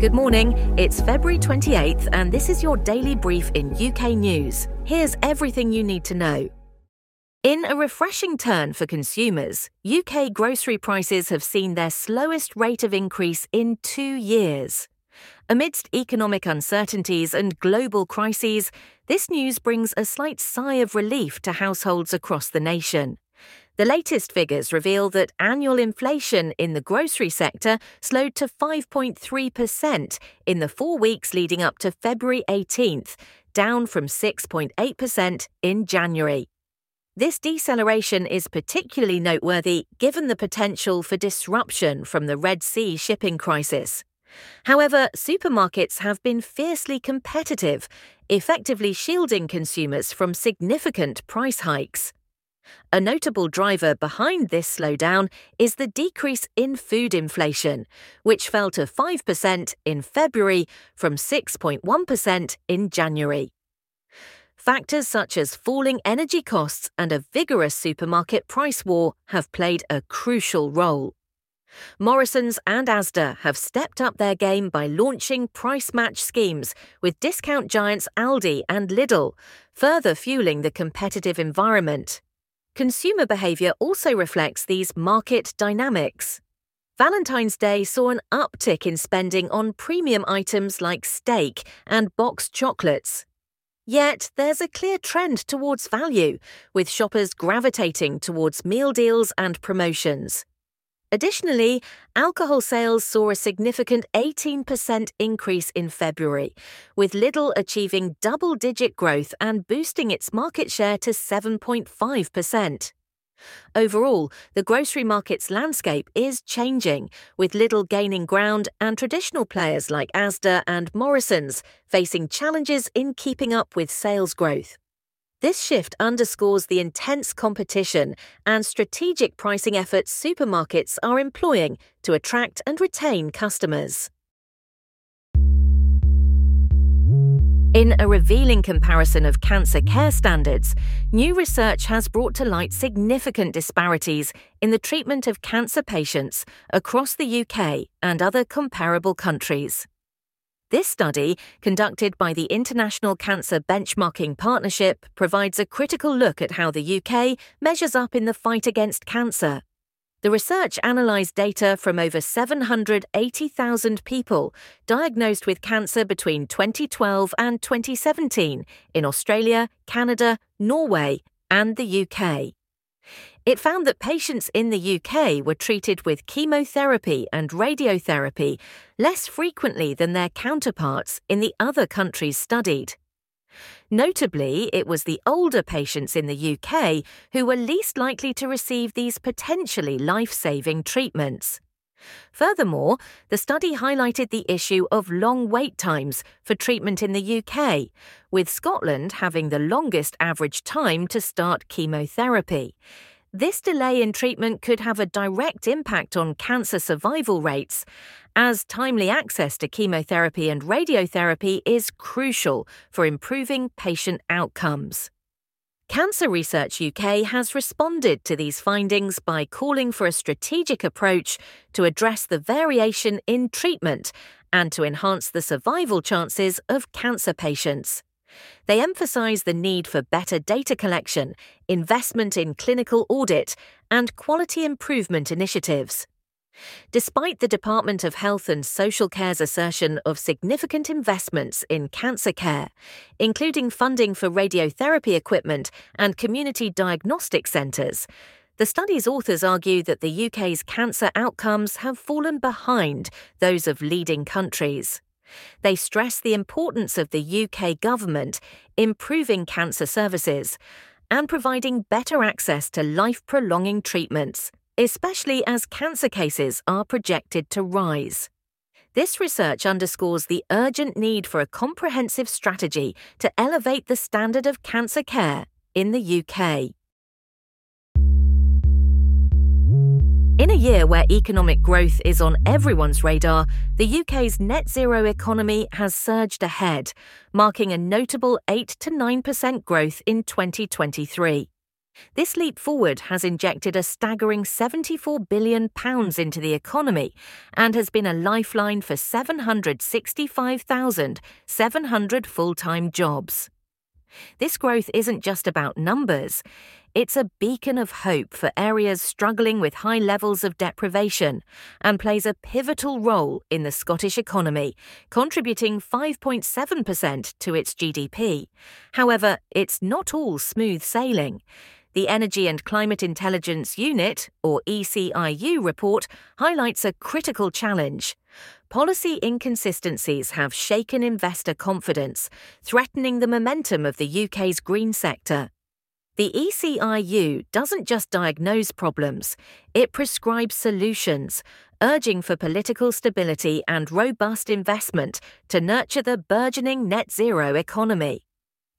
Good morning. It's February 28th, and this is your daily brief in UK news. Here's everything you need to know. In a refreshing turn for consumers, UK grocery prices have seen their slowest rate of increase in two years. Amidst economic uncertainties and global crises, this news brings a slight sigh of relief to households across the nation. The latest figures reveal that annual inflation in the grocery sector slowed to 5.3% in the four weeks leading up to February 18th, down from 6.8% in January. This deceleration is particularly noteworthy given the potential for disruption from the Red Sea shipping crisis. However, supermarkets have been fiercely competitive, effectively shielding consumers from significant price hikes. A notable driver behind this slowdown is the decrease in food inflation, which fell to 5% in February from 6.1% in January. Factors such as falling energy costs and a vigorous supermarket price war have played a crucial role. Morrisons and Asda have stepped up their game by launching price match schemes with discount giants Aldi and Lidl, further fueling the competitive environment. Consumer behaviour also reflects these market dynamics. Valentine's Day saw an uptick in spending on premium items like steak and boxed chocolates. Yet there's a clear trend towards value, with shoppers gravitating towards meal deals and promotions. Additionally, alcohol sales saw a significant 18% increase in February, with Lidl achieving double digit growth and boosting its market share to 7.5%. Overall, the grocery market's landscape is changing, with Lidl gaining ground and traditional players like Asda and Morrisons facing challenges in keeping up with sales growth. This shift underscores the intense competition and strategic pricing efforts supermarkets are employing to attract and retain customers. In a revealing comparison of cancer care standards, new research has brought to light significant disparities in the treatment of cancer patients across the UK and other comparable countries. This study, conducted by the International Cancer Benchmarking Partnership, provides a critical look at how the UK measures up in the fight against cancer. The research analysed data from over 780,000 people diagnosed with cancer between 2012 and 2017 in Australia, Canada, Norway, and the UK. It found that patients in the UK were treated with chemotherapy and radiotherapy less frequently than their counterparts in the other countries studied. Notably, it was the older patients in the UK who were least likely to receive these potentially life saving treatments. Furthermore, the study highlighted the issue of long wait times for treatment in the UK, with Scotland having the longest average time to start chemotherapy. This delay in treatment could have a direct impact on cancer survival rates, as timely access to chemotherapy and radiotherapy is crucial for improving patient outcomes. Cancer Research UK has responded to these findings by calling for a strategic approach to address the variation in treatment and to enhance the survival chances of cancer patients. They emphasise the need for better data collection, investment in clinical audit, and quality improvement initiatives. Despite the Department of Health and Social Care's assertion of significant investments in cancer care, including funding for radiotherapy equipment and community diagnostic centres, the study's authors argue that the UK's cancer outcomes have fallen behind those of leading countries. They stress the importance of the UK government improving cancer services and providing better access to life prolonging treatments, especially as cancer cases are projected to rise. This research underscores the urgent need for a comprehensive strategy to elevate the standard of cancer care in the UK. In a year where economic growth is on everyone's radar, the UK's net zero economy has surged ahead, marking a notable 8 to 9% growth in 2023. This leap forward has injected a staggering £74 billion into the economy and has been a lifeline for 765,700 full time jobs. This growth isn't just about numbers, it's a beacon of hope for areas struggling with high levels of deprivation and plays a pivotal role in the Scottish economy, contributing 5.7% to its GDP. However, it's not all smooth sailing. The Energy and Climate Intelligence Unit, or ECIU, report highlights a critical challenge. Policy inconsistencies have shaken investor confidence, threatening the momentum of the UK's green sector. The ECIU doesn't just diagnose problems, it prescribes solutions, urging for political stability and robust investment to nurture the burgeoning net zero economy.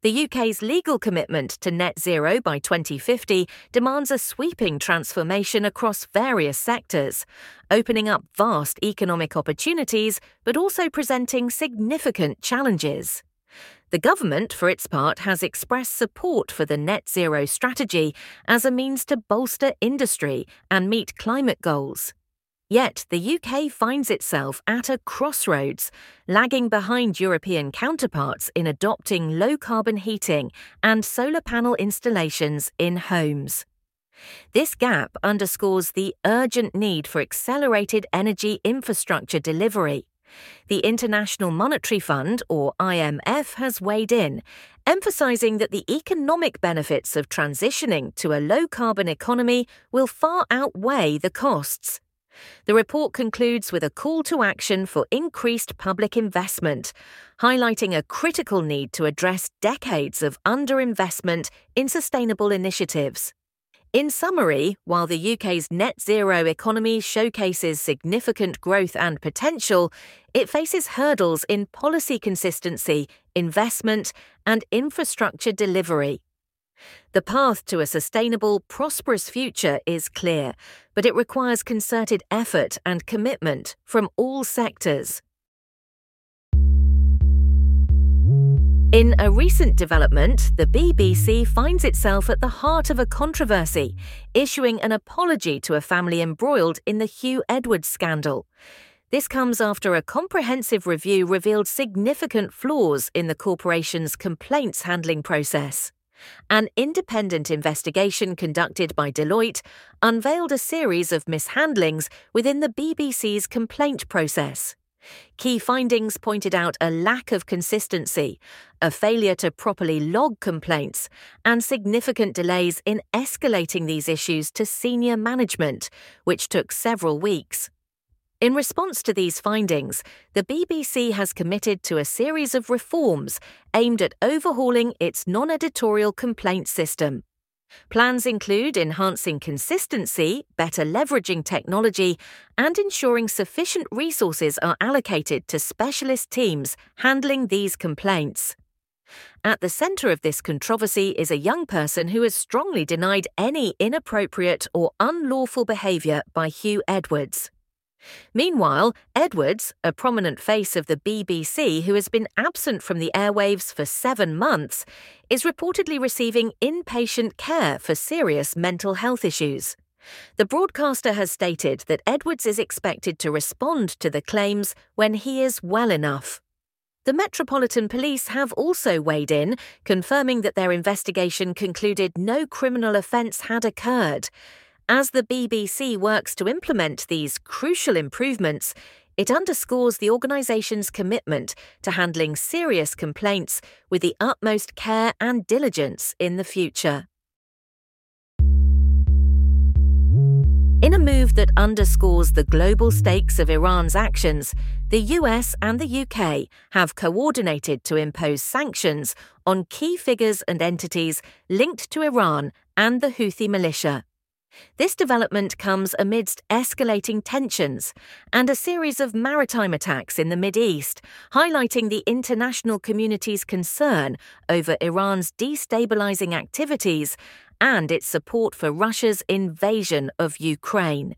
The UK's legal commitment to net zero by 2050 demands a sweeping transformation across various sectors, opening up vast economic opportunities but also presenting significant challenges. The government, for its part, has expressed support for the net zero strategy as a means to bolster industry and meet climate goals. Yet the UK finds itself at a crossroads, lagging behind European counterparts in adopting low carbon heating and solar panel installations in homes. This gap underscores the urgent need for accelerated energy infrastructure delivery. The International Monetary Fund, or IMF, has weighed in, emphasising that the economic benefits of transitioning to a low carbon economy will far outweigh the costs. The report concludes with a call to action for increased public investment, highlighting a critical need to address decades of underinvestment in sustainable initiatives. In summary, while the UK's net zero economy showcases significant growth and potential, it faces hurdles in policy consistency, investment, and infrastructure delivery. The path to a sustainable, prosperous future is clear, but it requires concerted effort and commitment from all sectors. In a recent development, the BBC finds itself at the heart of a controversy, issuing an apology to a family embroiled in the Huw Edwards scandal. This comes after a comprehensive review revealed significant flaws in the corporation's complaints handling process. An independent investigation conducted by Deloitte unveiled a series of mishandlings within the BBC's complaint process. Key findings pointed out a lack of consistency, a failure to properly log complaints, and significant delays in escalating these issues to senior management, which took several weeks. In response to these findings, the BBC has committed to a series of reforms aimed at overhauling its non editorial complaint system. Plans include enhancing consistency, better leveraging technology, and ensuring sufficient resources are allocated to specialist teams handling these complaints. At the centre of this controversy is a young person who has strongly denied any inappropriate or unlawful behaviour by Huw Edwards. Meanwhile, Edwards, a prominent face of the BBC who has been absent from the airwaves for seven months, is reportedly receiving inpatient care for serious mental health issues. The broadcaster has stated that Edwards is expected to respond to the claims when he is well enough. The Metropolitan Police have also weighed in, confirming that their investigation concluded no criminal offence had occurred. As the BBC works to implement these crucial improvements, it underscores the organisation's commitment to handling serious complaints with the utmost care and diligence in the future. In a move that underscores the global stakes of Iran's actions, the US and the UK have coordinated to impose sanctions on key figures and entities linked to Iran and the Houthi militia. This development comes amidst escalating tensions and a series of maritime attacks in the East, highlighting the international community's concern over Iran's destabilizing activities and its support for Russia's invasion of Ukraine.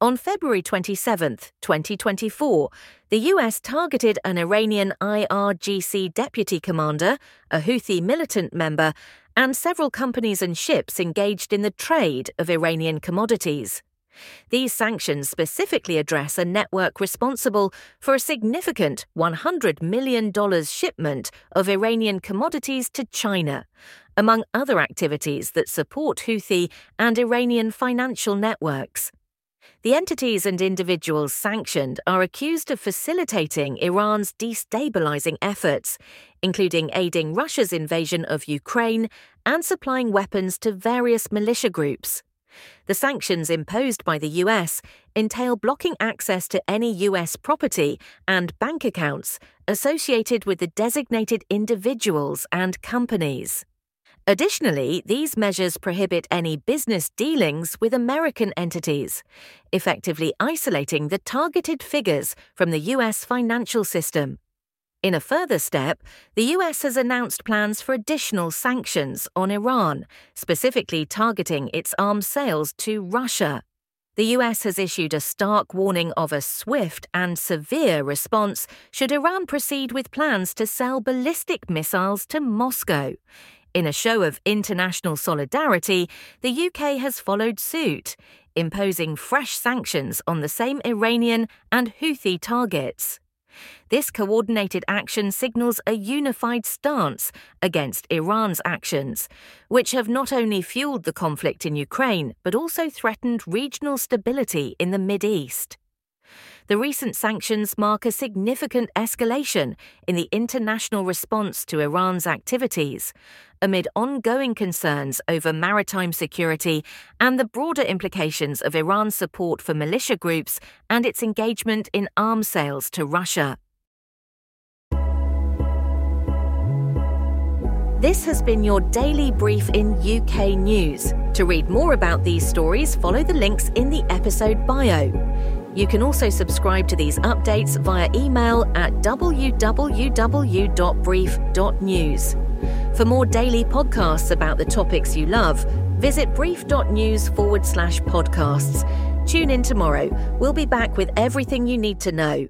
On February 27, 2024, the US targeted an Iranian IRGC deputy commander, a Houthi militant member, and several companies and ships engaged in the trade of Iranian commodities. These sanctions specifically address a network responsible for a significant $100 million shipment of Iranian commodities to China, among other activities that support Houthi and Iranian financial networks. The entities and individuals sanctioned are accused of facilitating Iran's destabilizing efforts, including aiding Russia's invasion of Ukraine and supplying weapons to various militia groups. The sanctions imposed by the US entail blocking access to any US property and bank accounts associated with the designated individuals and companies. Additionally, these measures prohibit any business dealings with American entities, effectively isolating the targeted figures from the US financial system. In a further step, the US has announced plans for additional sanctions on Iran, specifically targeting its arms sales to Russia. The US has issued a stark warning of a swift and severe response should Iran proceed with plans to sell ballistic missiles to Moscow. In a show of international solidarity, the UK has followed suit, imposing fresh sanctions on the same Iranian and Houthi targets. This coordinated action signals a unified stance against Iran's actions, which have not only fueled the conflict in Ukraine but also threatened regional stability in the Mid East. The recent sanctions mark a significant escalation in the international response to Iran's activities, amid ongoing concerns over maritime security and the broader implications of Iran's support for militia groups and its engagement in arms sales to Russia. This has been your daily brief in UK news. To read more about these stories, follow the links in the episode bio. You can also subscribe to these updates via email at www.brief.news. For more daily podcasts about the topics you love, visit brief.news forward slash podcasts. Tune in tomorrow. We'll be back with everything you need to know.